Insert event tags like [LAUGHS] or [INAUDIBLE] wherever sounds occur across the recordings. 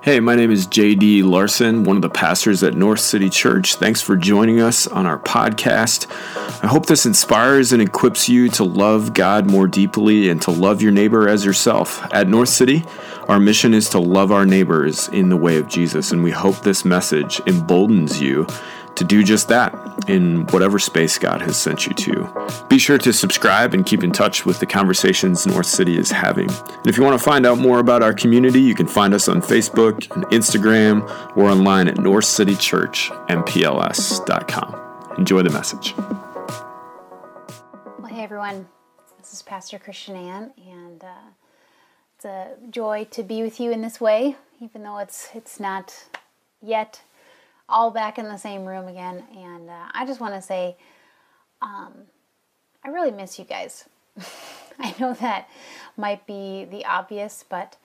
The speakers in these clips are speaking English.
Hey, my name is JD Larson, one of the pastors at North City Church. Thanks for joining us on our podcast. I hope this inspires and equips you to love God more deeply and to love your neighbor as yourself. At North City, our mission is to love our neighbors in the way of Jesus, and we hope this message emboldens you to do just that in whatever space God has sent you to. Be sure to subscribe and keep in touch with the conversations North City is having. And if you want to find out more about our community, you can find us on Facebook and Instagram or online at northcitychurchmpls.com. Enjoy the message. Well, hey everyone, this is Pastor Christian Ann, and uh, it's a joy to be with you in this way, even though it's it's not yet all back in the same room again. And uh, I just want to say, um, I really miss you guys. [LAUGHS] I know that might be the obvious, but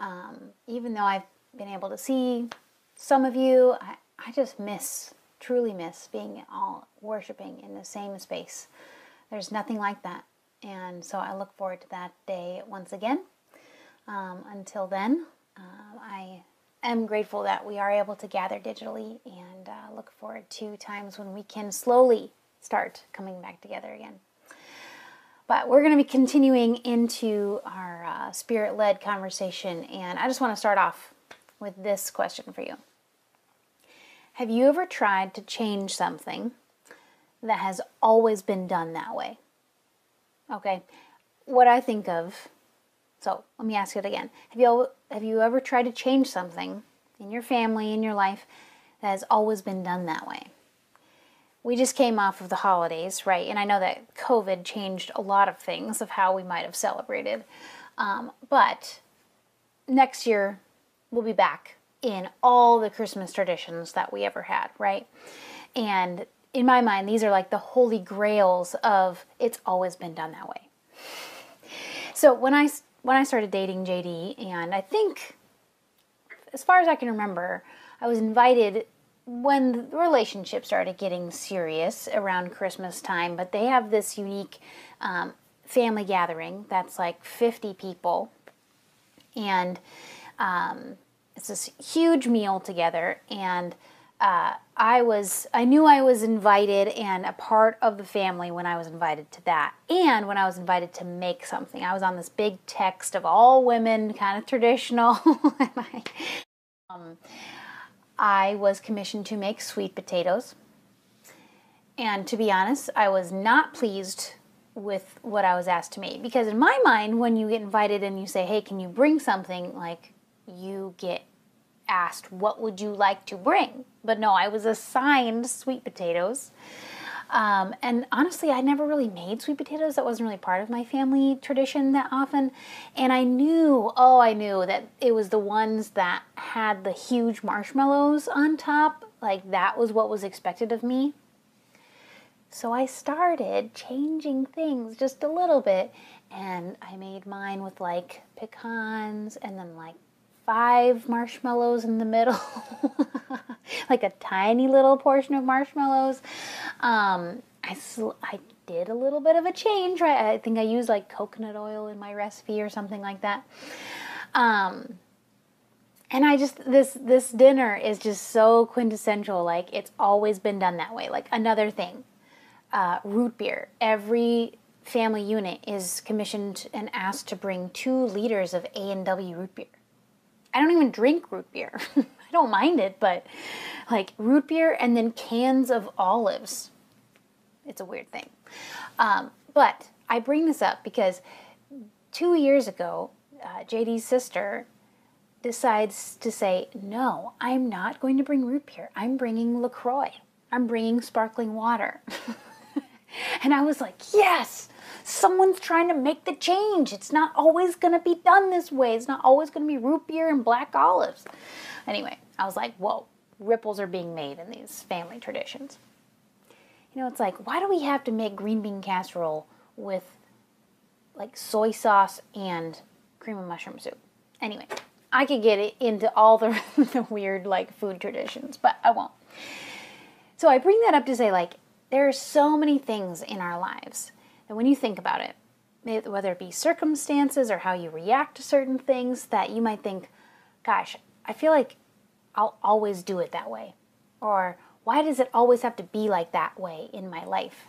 um, even though I've been able to see some of you, I, I just miss, truly miss being all worshiping in the same space. There's nothing like that. And so I look forward to that day once again. Um, until then, uh, I am grateful that we are able to gather digitally and uh, look forward to times when we can slowly start coming back together again. But we're going to be continuing into our uh, spirit led conversation, and I just want to start off with this question for you Have you ever tried to change something that has always been done that way? Okay, what I think of so let me ask it again. Have you have you ever tried to change something in your family, in your life, that has always been done that way? We just came off of the holidays, right? And I know that COVID changed a lot of things of how we might have celebrated. Um, but next year, we'll be back in all the Christmas traditions that we ever had, right? And in my mind, these are like the holy grails of it's always been done that way. So when I when I started dating JD, and I think, as far as I can remember, I was invited when the relationship started getting serious around Christmas time, but they have this unique um, family gathering that's like 50 people. And um, it's this huge meal together. And uh, I was I knew I was invited and a part of the family when I was invited to that, and when I was invited to make something. I was on this big text of all women, kind of traditional. [LAUGHS] Um, I was commissioned to make sweet potatoes, and to be honest, I was not pleased with what I was asked to make because in my mind, when you get invited and you say, "Hey, can you bring something?" like you get asked, What would you like to bring? But no, I was assigned sweet potatoes. Um, and honestly, I never really made sweet potatoes. That wasn't really part of my family tradition that often. And I knew, oh, I knew that it was the ones that had the huge marshmallows on top. Like that was what was expected of me. So I started changing things just a little bit. And I made mine with like pecans and then like five marshmallows in the middle, [LAUGHS] like a tiny little portion of marshmallows. Um, I, sl- I did a little bit of a change, right? I think I used like coconut oil in my recipe or something like that. Um, and I just this this dinner is just so quintessential. Like it's always been done that way. Like another thing, uh, root beer. Every family unit is commissioned and asked to bring two liters of A and W root beer. I don't even drink root beer. [LAUGHS] I don't mind it, but like root beer and then cans of olives. It's a weird thing. Um, but I bring this up because two years ago, uh, JD's sister decides to say, No, I'm not going to bring root beer. I'm bringing LaCroix. I'm bringing sparkling water. [LAUGHS] and I was like, Yes, someone's trying to make the change. It's not always going to be done this way. It's not always going to be root beer and black olives. Anyway, I was like, whoa, ripples are being made in these family traditions. You know, it's like, why do we have to make green bean casserole with like soy sauce and cream of mushroom soup? Anyway, I could get into all the, [LAUGHS] the weird like food traditions, but I won't. So I bring that up to say, like, there are so many things in our lives and when you think about it, whether it be circumstances or how you react to certain things, that you might think, gosh, I feel like I'll always do it that way. Or why does it always have to be like that way in my life?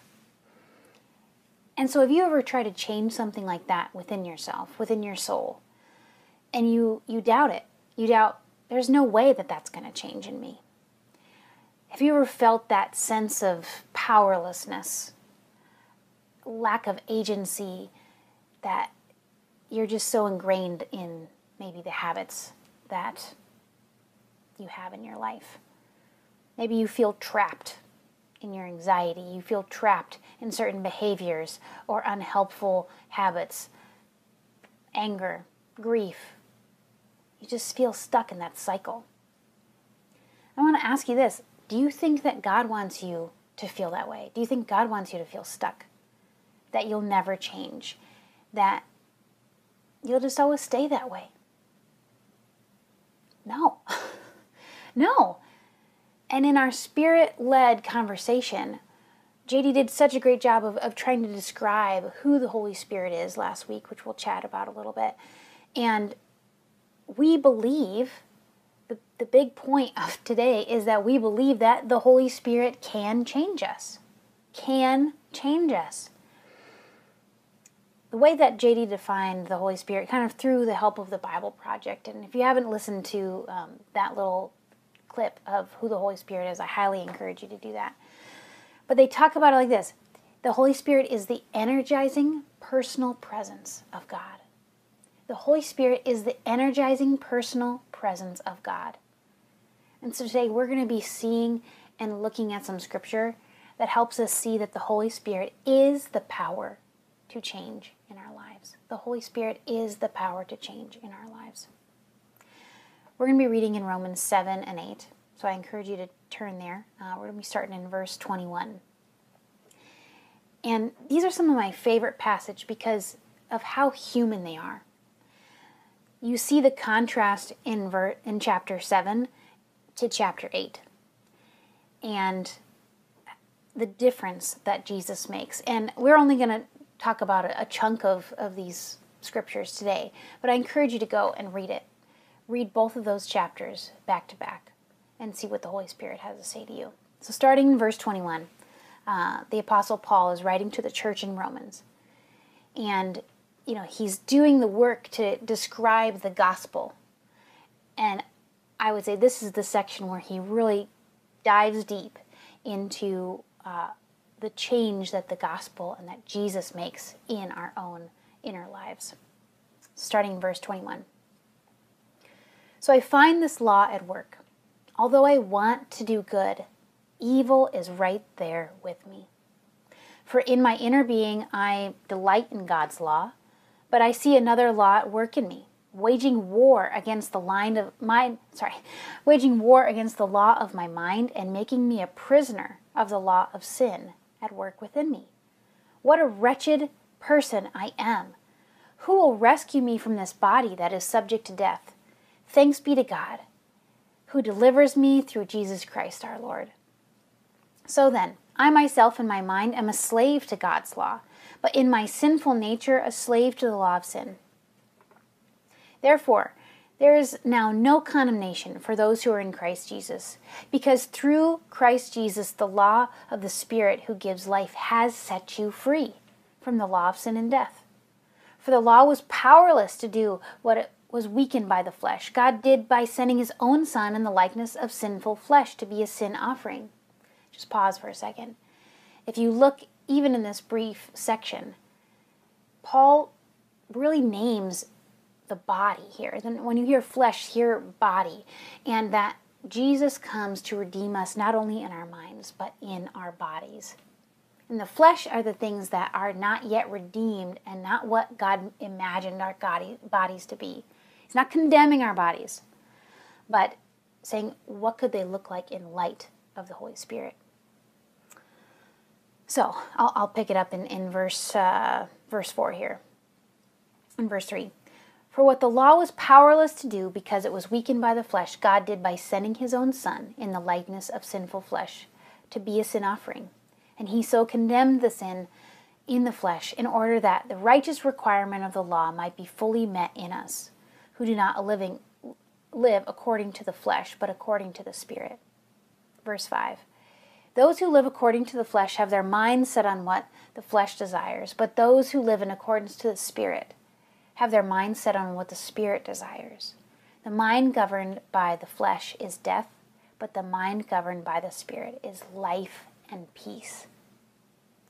And so, have you ever tried to change something like that within yourself, within your soul, and you you doubt it? You doubt there's no way that that's going to change in me. Have you ever felt that sense of powerlessness, lack of agency, that you're just so ingrained in maybe the habits that you have in your life? Maybe you feel trapped in your anxiety. You feel trapped in certain behaviors or unhelpful habits, anger, grief. You just feel stuck in that cycle. I want to ask you this Do you think that God wants you to feel that way? Do you think God wants you to feel stuck? That you'll never change? That you'll just always stay that way? No. [LAUGHS] no. And in our spirit led conversation, JD did such a great job of, of trying to describe who the Holy Spirit is last week, which we'll chat about a little bit. And we believe the, the big point of today is that we believe that the Holy Spirit can change us. Can change us. The way that JD defined the Holy Spirit, kind of through the help of the Bible Project, and if you haven't listened to um, that little clip of who the Holy Spirit is, I highly encourage you to do that. But they talk about it like this The Holy Spirit is the energizing personal presence of God. The Holy Spirit is the energizing personal presence of God. And so today we're going to be seeing and looking at some scripture that helps us see that the Holy Spirit is the power to change lives. The Holy Spirit is the power to change in our lives. We're going to be reading in Romans 7 and 8. So I encourage you to turn there. Uh, we're going to be starting in verse 21. And these are some of my favorite passage because of how human they are. You see the contrast in ver- in chapter 7 to chapter 8. And the difference that Jesus makes. And we're only going to talk about a, chunk of, of these scriptures today, but I encourage you to go and read it read both of those chapters back to back and see what the Holy Spirit has to say to you. So, starting in verse 21, uh, the Apostle Paul is writing to the church in Romans. And, you know, he's doing the work to describe the gospel. And I would say this is the section where he really dives deep into uh, the change that the gospel and that Jesus makes in our own inner lives. Starting in verse 21. So I find this law at work. Although I want to do good, evil is right there with me. For in my inner being I delight in God's law, but I see another law at work in me, waging war against the line of my sorry, waging war against the law of my mind and making me a prisoner of the law of sin at work within me. What a wretched person I am. Who will rescue me from this body that is subject to death? Thanks be to God, who delivers me through Jesus Christ our Lord. So then, I myself in my mind am a slave to God's law, but in my sinful nature a slave to the law of sin. Therefore, there is now no condemnation for those who are in Christ Jesus, because through Christ Jesus the law of the Spirit who gives life has set you free from the law of sin and death. For the law was powerless to do what it was weakened by the flesh. God did by sending his own Son in the likeness of sinful flesh to be a sin offering. Just pause for a second. If you look even in this brief section, Paul really names the body here. Then when you hear flesh, hear body, and that Jesus comes to redeem us not only in our minds, but in our bodies. And the flesh are the things that are not yet redeemed and not what God imagined our bodies to be. He's not condemning our bodies, but saying, what could they look like in light of the Holy Spirit? So I'll, I'll pick it up in, in verse, uh, verse 4 here. In verse 3. For what the law was powerless to do because it was weakened by the flesh, God did by sending his own Son in the likeness of sinful flesh to be a sin offering. And he so condemned the sin in the flesh in order that the righteous requirement of the law might be fully met in us who do not living live according to the flesh, but according to the Spirit. Verse 5 Those who live according to the flesh have their minds set on what the flesh desires, but those who live in accordance to the Spirit have their mind set on what the Spirit desires. The mind governed by the flesh is death, but the mind governed by the Spirit is life and peace.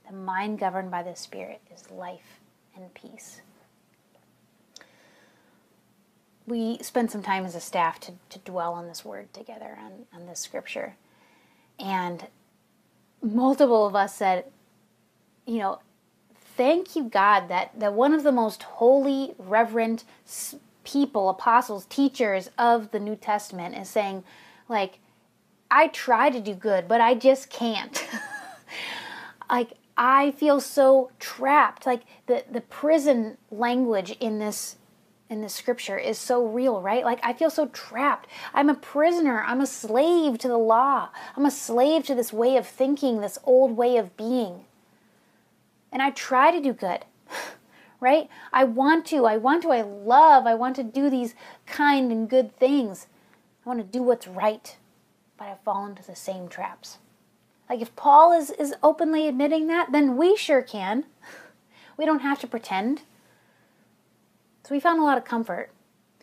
The mind governed by the Spirit is life and peace. We spent some time as a staff to, to dwell on this word together, on, on this scripture. And multiple of us said, you know, thank you, God, that, that one of the most holy, reverent people, apostles, teachers of the New Testament is saying, like, I try to do good, but I just can't. [LAUGHS] like, I feel so trapped. Like the, the prison language in this in this scripture is so real, right? Like I feel so trapped. I'm a prisoner. I'm a slave to the law. I'm a slave to this way of thinking, this old way of being. And I try to do good. [LAUGHS] right? I want to. I want to. I love. I want to do these kind and good things. I want to do what's right. But I fall into the same traps. Like if Paul is, is openly admitting that, then we sure can. [LAUGHS] We don't have to pretend. So we found a lot of comfort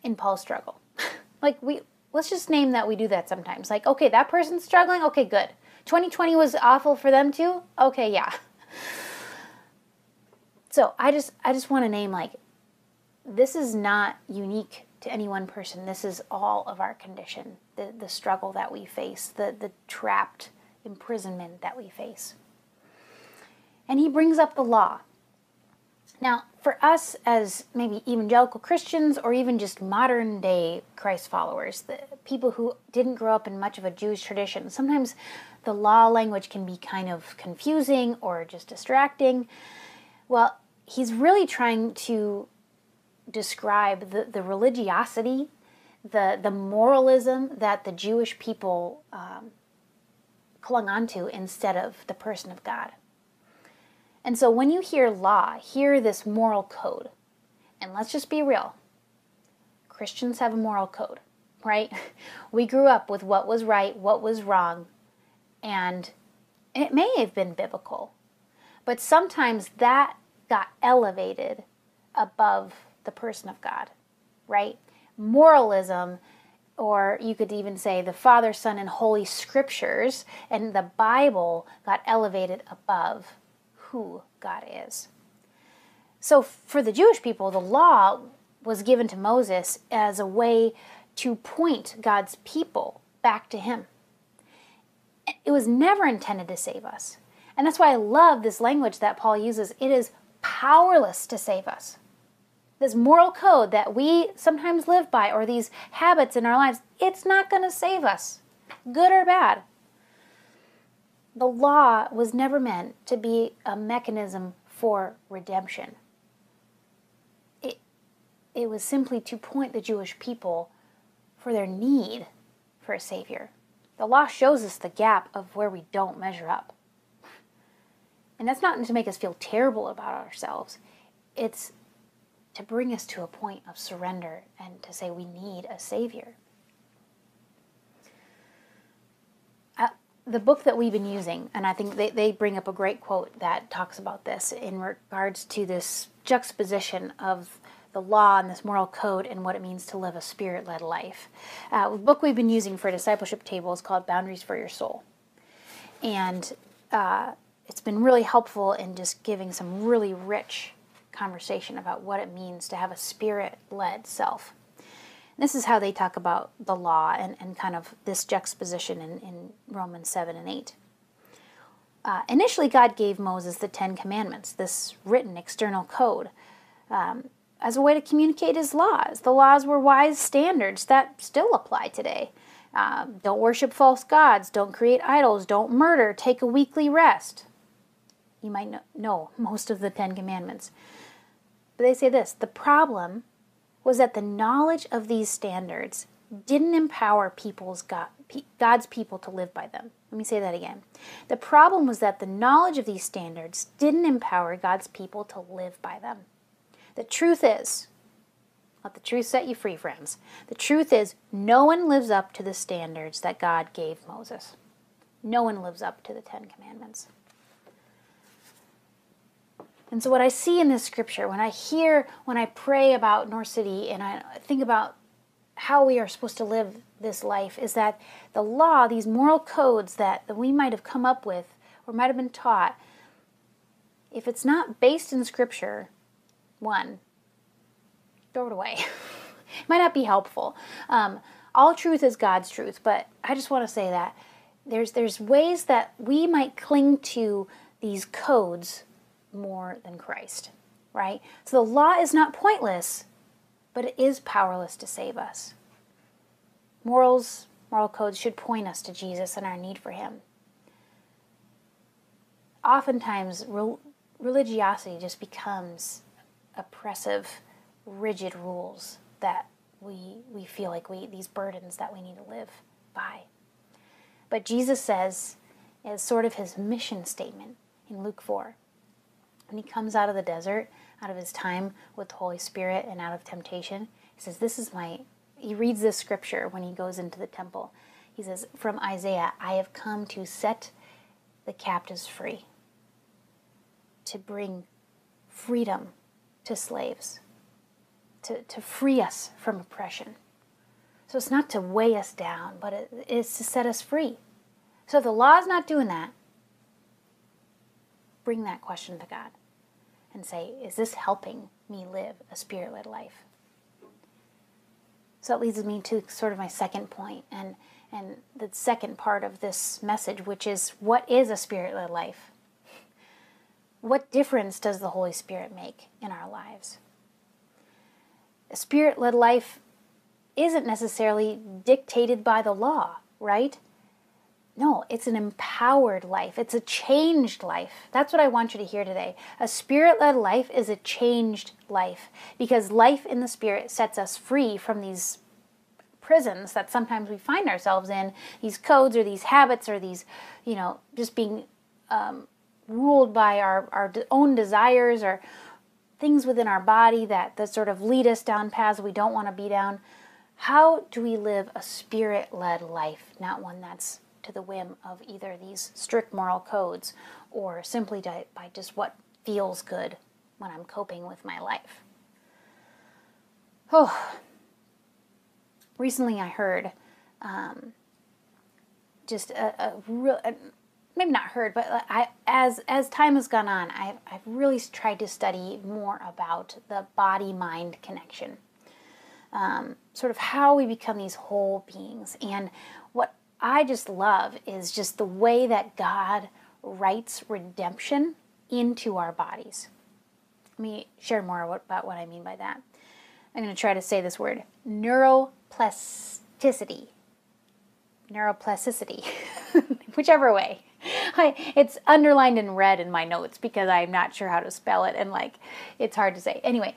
in Paul's struggle. [LAUGHS] like we let's just name that we do that sometimes. Like, okay, that person's struggling, okay, good. 2020 was awful for them too? Okay, yeah. So I just I just want to name like this is not unique to any one person. This is all of our condition, the, the struggle that we face, the, the trapped imprisonment that we face. And he brings up the law. Now, for us as maybe evangelical Christians or even just modern day Christ followers, the people who didn't grow up in much of a Jewish tradition, sometimes the law language can be kind of confusing or just distracting. Well, he's really trying to describe the, the religiosity, the, the moralism that the Jewish people um, clung onto instead of the person of God. And so when you hear law, hear this moral code. And let's just be real Christians have a moral code, right? [LAUGHS] We grew up with what was right, what was wrong, and it may have been biblical. But sometimes that got elevated above the person of God, right? Moralism or you could even say the Father, Son, and Holy Scriptures and the Bible got elevated above who God is. So, for the Jewish people, the law was given to Moses as a way to point God's people back to Him. It was never intended to save us. And that's why I love this language that Paul uses. It is powerless to save us this moral code that we sometimes live by or these habits in our lives, it's not going to save us, good or bad. The law was never meant to be a mechanism for redemption. It, it was simply to point the Jewish people for their need for a Savior. The law shows us the gap of where we don't measure up. And that's not to make us feel terrible about ourselves. It's to bring us to a point of surrender and to say we need a Savior. Uh, the book that we've been using, and I think they, they bring up a great quote that talks about this in regards to this juxtaposition of the law and this moral code and what it means to live a spirit led life. Uh, the book we've been using for a discipleship table is called Boundaries for Your Soul. And uh, it's been really helpful in just giving some really rich conversation about what it means to have a spirit led self. This is how they talk about the law and, and kind of this juxtaposition in, in Romans 7 and 8. Uh, initially, God gave Moses the Ten Commandments, this written external code, um, as a way to communicate his laws. The laws were wise standards that still apply today. Um, don't worship false gods, don't create idols, don't murder, take a weekly rest. You might know most of the Ten Commandments. But they say this the problem was that the knowledge of these standards didn't empower people's God, God's people to live by them. Let me say that again. The problem was that the knowledge of these standards didn't empower God's people to live by them. The truth is, Let the truth set you free, friends. The truth is, no one lives up to the standards that God gave Moses. No one lives up to the Ten Commandments. And so, what I see in this scripture, when I hear, when I pray about North City and I think about how we are supposed to live this life, is that the law, these moral codes that, that we might have come up with or might have been taught, if it's not based in scripture, one, throw it away. [LAUGHS] it might not be helpful. Um, all truth is God's truth, but I just want to say that there's there's ways that we might cling to these codes more than Christ, right? So the law is not pointless, but it is powerless to save us. Morals, moral codes should point us to Jesus and our need for him. Oftentimes, religiosity just becomes oppressive, rigid rules that we, we feel like we, these burdens that we need to live by. But Jesus says, as sort of his mission statement in Luke 4, when he comes out of the desert, out of his time with the Holy Spirit and out of temptation, he says, This is my. He reads this scripture when he goes into the temple. He says, From Isaiah, I have come to set the captives free, to bring freedom to slaves, to, to free us from oppression. So it's not to weigh us down, but it is to set us free. So the law is not doing that, bring that question to God and say, Is this helping me live a spirit led life? So that leads me to sort of my second point and, and the second part of this message, which is what is a spirit led life? What difference does the Holy Spirit make in our lives? A spirit led life isn't necessarily dictated by the law, right? No, it's an empowered life. It's a changed life. That's what I want you to hear today. A spirit led life is a changed life because life in the spirit sets us free from these prisons that sometimes we find ourselves in, these codes or these habits or these, you know, just being um, ruled by our, our own desires or things within our body that, that sort of lead us down paths we don't want to be down. How do we live a spirit led life, not one that's to the whim of either these strict moral codes or simply by just what feels good when I'm coping with my life? Oh, recently I heard um, just a, a real, maybe not heard, but I, as as time has gone on, I've, I've really tried to study more about the body mind connection, um, sort of how we become these whole beings. And what I just love is just the way that God writes redemption into our bodies. Let me share more about what I mean by that. I'm going to try to say this word neuroplasticity. Neuroplasticity, [LAUGHS] whichever way. I, it's underlined in red in my notes because I'm not sure how to spell it and like it's hard to say. Anyway,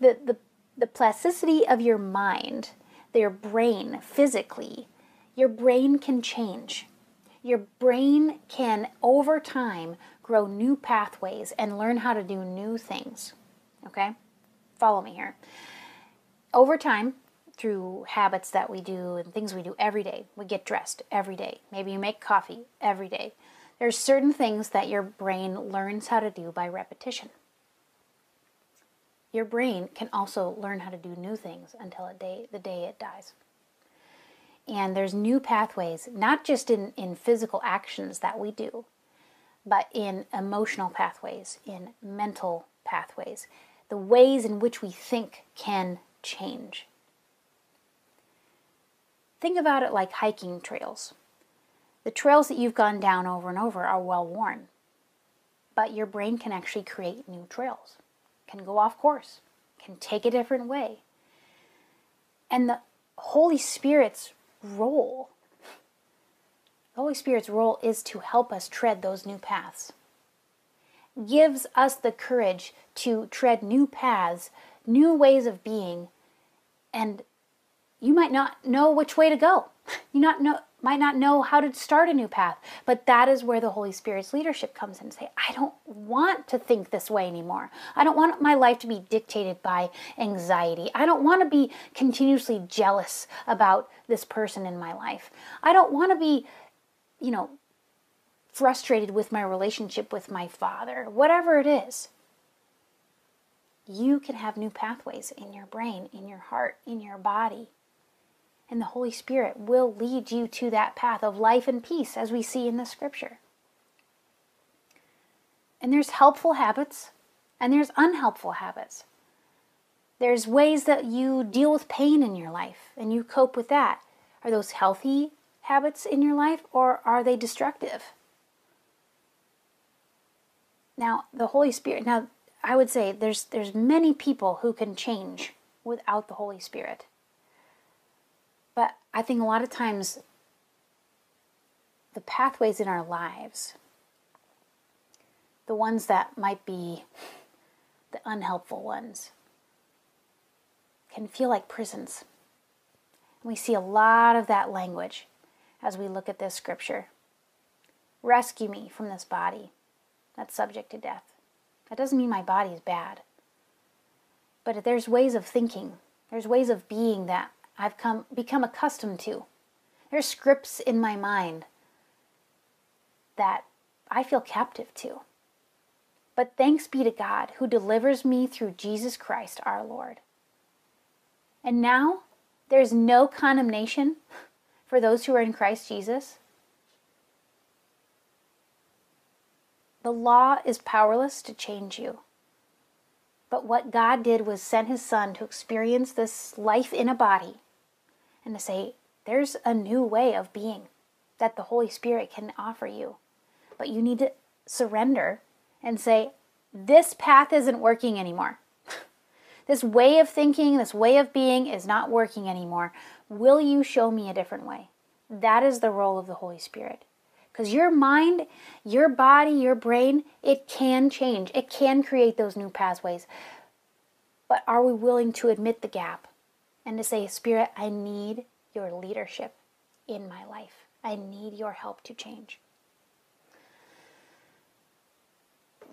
the the the plasticity of your mind, your brain physically, your brain can change. Your brain can over time grow new pathways and learn how to do new things. Okay? Follow me here. Over time, through habits that we do and things we do every day. We get dressed every day. Maybe you make coffee every day. There's certain things that your brain learns how to do by repetition. Your brain can also learn how to do new things until day, the day it dies. And there's new pathways, not just in, in physical actions that we do, but in emotional pathways, in mental pathways. The ways in which we think can change. Think about it like hiking trails. The trails that you've gone down over and over are well worn, but your brain can actually create new trails, can go off course, can take a different way. And the Holy Spirit's role, the Holy Spirit's role is to help us tread those new paths. Gives us the courage to tread new paths, new ways of being, and you might not know which way to go. [LAUGHS] You not know might not know how to start a new path. But that is where the Holy Spirit's leadership comes in. And say, I don't want to think this way anymore. I don't want my life to be dictated by anxiety. I don't want to be continuously jealous about this person in my life. I don't want to be, you know, frustrated with my relationship with my father, whatever it is. You can have new pathways in your brain, in your heart, in your body and the Holy Spirit will lead you to that path of life and peace, as we see in the scripture. And there's helpful habits and there's unhelpful habits. There's ways that you deal with pain in your life and you cope with that. Are those healthy habits in your life or are they destructive? Now, the Holy Spirit, now I would say there's there's many people who can change without the Holy Spirit. But I think a lot of times the pathways in our lives, the ones that might be the unhelpful ones, can feel like prisons. we see a lot of that language as we look at this scripture. Rescue me from this body that's subject to death. That doesn't mean my body is bad. But there's ways of thinking, there's ways of being that I've come become accustomed to. There's scripts in my mind that I feel captive to. But thanks be to God who delivers me through Jesus Christ our Lord. And now there's no condemnation for those who are in Christ Jesus. The law is powerless to change you. But what God did was send his son to experience this life in a body and to say, there's a new way of being that the Holy Spirit can offer you. But you need to surrender and say, this path isn't working anymore. [LAUGHS] this way of thinking, this way of being is not working anymore. Will you show me a different way? That is the role of the Holy Spirit. Because your mind, your body, your brain, it can change. It can create those new pathways. But are we willing to admit the gap? And to say, Spirit, I need your leadership in my life. I need your help to change.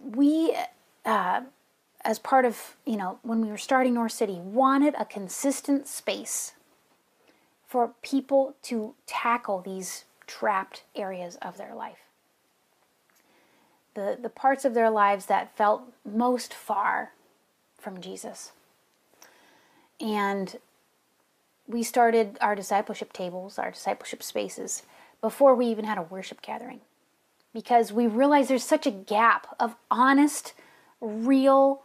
We, uh, as part of, you know, when we were starting North City, wanted a consistent space for people to tackle these trapped areas of their life. The, the parts of their lives that felt most far from Jesus. And we started our discipleship tables, our discipleship spaces, before we even had a worship gathering. Because we realized there's such a gap of honest, real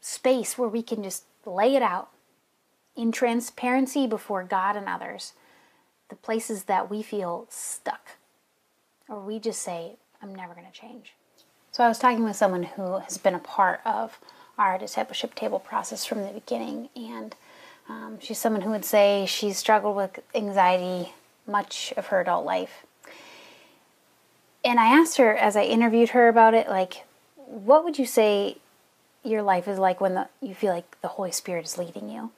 space where we can just lay it out in transparency before God and others. The places that we feel stuck, or we just say, I'm never going to change. So I was talking with someone who has been a part of our discipleship table process from the beginning, and um, she's someone who would say she's struggled with anxiety much of her adult life. And I asked her as I interviewed her about it, like, what would you say your life is like when the, you feel like the Holy Spirit is leading you?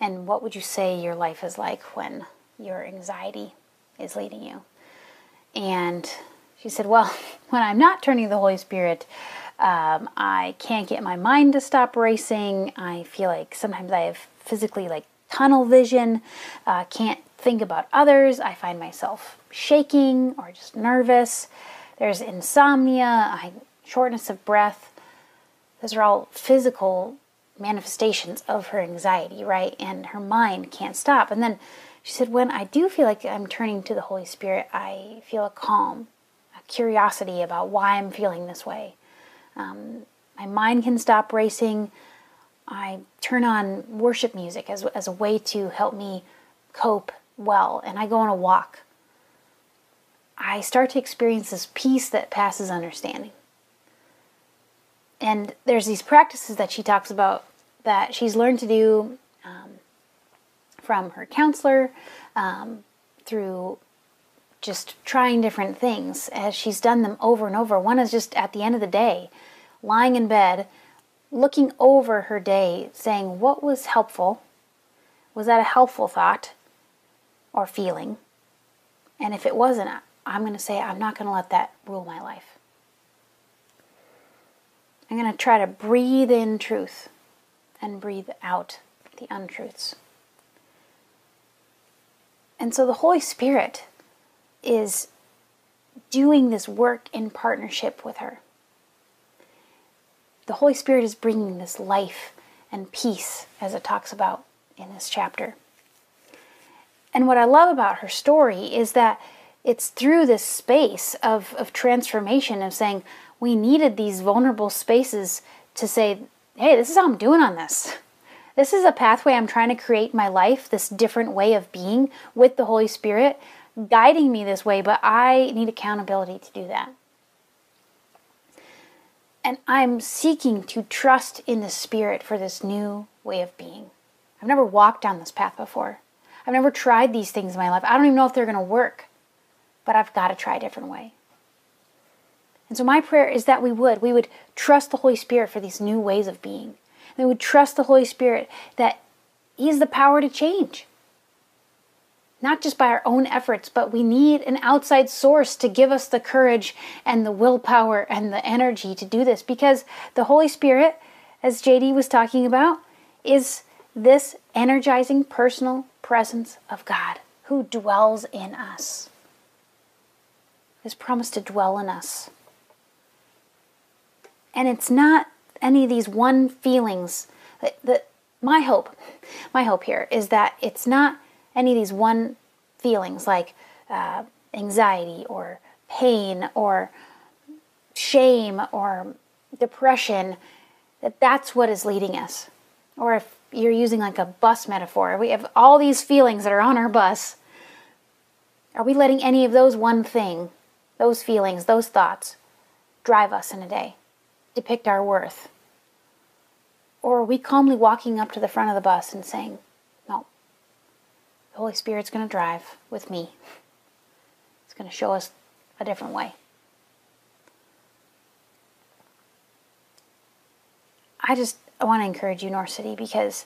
And what would you say your life is like when your anxiety is leading you? And she said, Well, [LAUGHS] when I'm not turning the Holy Spirit, um, I can't get my mind to stop racing. I feel like sometimes I have physically like tunnel vision, uh, can't think about others. I find myself shaking or just nervous. There's insomnia, I, shortness of breath. Those are all physical manifestations of her anxiety, right? And her mind can't stop. And then she said, When I do feel like I'm turning to the Holy Spirit, I feel a calm, a curiosity about why I'm feeling this way. Um, my mind can stop racing. I turn on worship music as, as a way to help me cope well, and I go on a walk. I start to experience this peace that passes understanding. And there's these practices that she talks about that she's learned to do um, from her counselor um, through just trying different things as she's done them over and over. One is just at the end of the day, lying in bed looking over her day, saying what was helpful. Was that a helpful thought or feeling? And if it wasn't, I'm going to say, I'm not going to let that rule my life. I'm going to try to breathe in truth and breathe out the untruths. And so the Holy Spirit is doing this work in partnership with her. The Holy Spirit is bringing this life and peace, as it talks about in this chapter. And what I love about her story is that it's through this space of, of transformation, of saying, we needed these vulnerable spaces to say, hey, this is how I'm doing on this. This is a pathway I'm trying to create my life, this different way of being with the Holy Spirit guiding me this way, but I need accountability to do that. And I'm seeking to trust in the Spirit for this new way of being. I've never walked down this path before. I've never tried these things in my life. I don't even know if they're going to work, but I've got to try a different way. And so my prayer is that we would. We would trust the Holy Spirit for these new ways of being. And we would trust the Holy Spirit that He has the power to change. Not just by our own efforts, but we need an outside source to give us the courage and the willpower and the energy to do this because the Holy Spirit, as JD was talking about, is this energizing personal presence of God who dwells in us. His promise to dwell in us. And it's not any of these one feelings that, that my hope, [LAUGHS] my hope here is that it's not any of these one feelings like uh, anxiety or pain or shame or depression that that's what is leading us or if you're using like a bus metaphor we have all these feelings that are on our bus are we letting any of those one thing those feelings those thoughts drive us in a day depict our worth? Or are we calmly walking up to the front of the bus and saying, Holy Spirit's going to drive with me? It's going to show us a different way. I just I want to encourage you, North City, because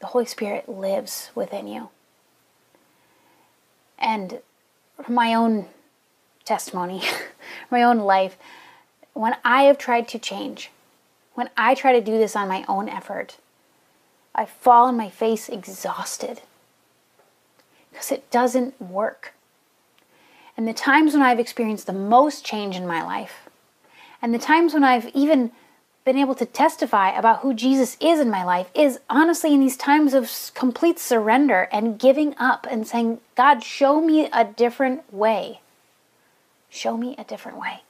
the Holy Spirit lives within you. And from my own testimony, [LAUGHS] my own life, when I have tried to change, when I try to do this on my own effort, I fall on my face exhausted because it doesn't work. And the times when I've experienced the most change in my life, and the times when I've even been able to testify about who Jesus is in my life, is honestly in these times of complete surrender and giving up and saying, God, show me a different way. Show me a different way.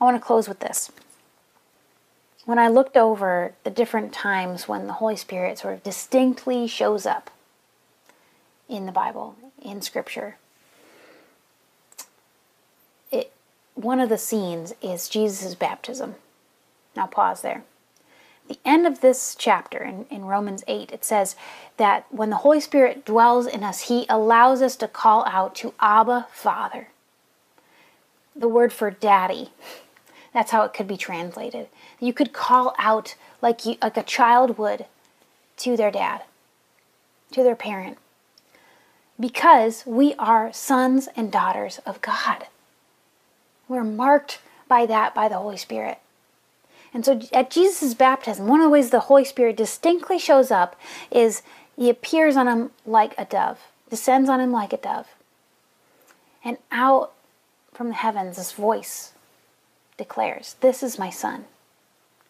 I want to close with this. When I looked over the different times when the Holy Spirit sort of distinctly shows up in the Bible, in Scripture, it, one of the scenes is Jesus' baptism. Now, pause there. The end of this chapter in, in Romans 8, it says that when the Holy Spirit dwells in us, He allows us to call out to Abba, Father. The word for daddy that's how it could be translated. You could call out like you, like a child would to their dad, to their parent. Because we are sons and daughters of God. We're marked by that by the Holy Spirit. And so at Jesus' baptism, one of the ways the Holy Spirit distinctly shows up is he appears on him like a dove, descends on him like a dove. And out from the heavens, this voice declares, This is my Son,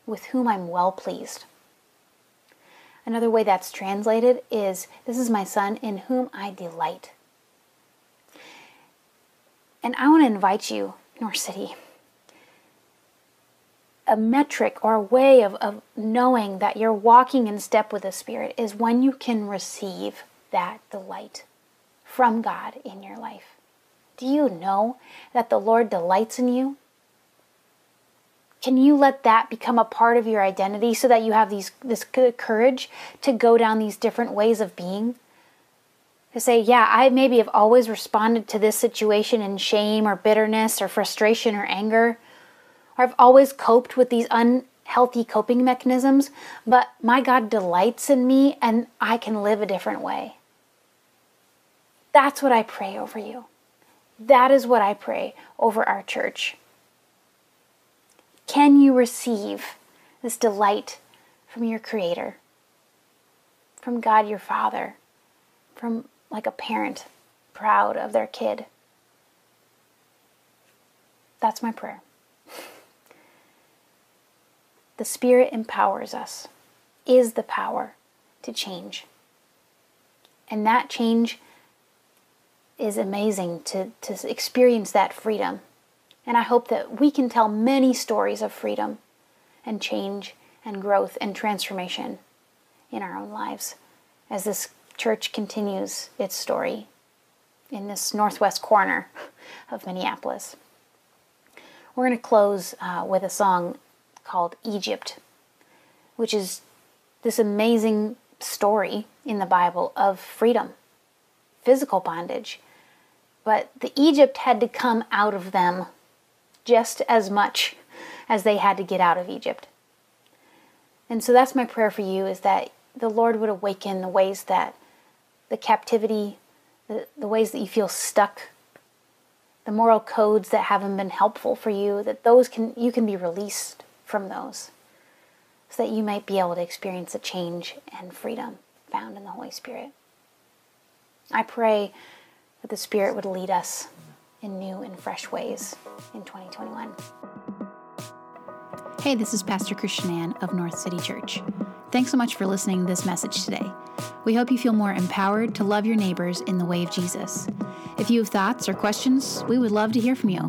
with whom I'm well pleased. Another way that's translated is, This is my Son, in whom I delight. And I want to invite you, North City, a metric or a way of, of knowing that you're walking in step with the Spirit is when you can receive that delight from God in your life. Do you know that the Lord delights in you? Can you let that become a part of your identity so that you have these this courage to go down these different ways of being? To say, yeah, I maybe have always responded to this situation in shame or bitterness or frustration or anger, or I've always coped with these unhealthy coping mechanisms, but my God delights in me and I can live a different way. That's what I pray over you. That is what I pray over our church. Can you receive this delight from your Creator, from God your Father, from like a parent proud of their kid? That's my prayer. [LAUGHS] The Spirit empowers us, is the power to change. And that change is amazing to, to experience that freedom. And I hope that we can tell many stories of freedom and change and growth and transformation in our own lives as this church continues its story in this northwest corner of Minneapolis. We're going to close uh, with a song called Egypt, which is this amazing story in the Bible of freedom, physical bondage. But the Egypt had to come out of them just as much as they had to get out of Egypt. And so that's my prayer for you is that the Lord would awaken the ways that the captivity, the, the ways that you feel stuck, the moral codes that haven't been helpful for you, that those can you can be released from those so that you might be able to experience the change and freedom found in the Holy Spirit. I pray that the Spirit would lead us in new and fresh ways in 2021. Hey, this is Pastor Christian Ann of North City Church. Thanks so much for listening to this message today. We hope you feel more empowered to love your neighbors in the way of Jesus. If you have thoughts or questions, we would love to hear from you.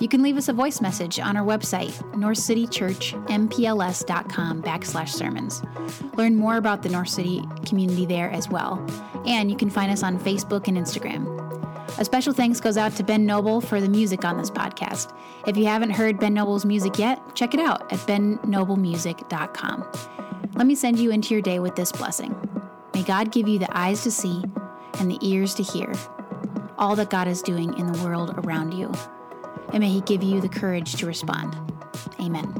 You can leave us a voice message on our website, northcitychurchmpls.com backslash sermons. Learn more about the North City community there as well. And you can find us on Facebook and Instagram. A special thanks goes out to Ben Noble for the music on this podcast. If you haven't heard Ben Noble's music yet, check it out at bennoblemusic.com. Let me send you into your day with this blessing. May God give you the eyes to see and the ears to hear all that God is doing in the world around you and may He give you the courage to respond. Amen.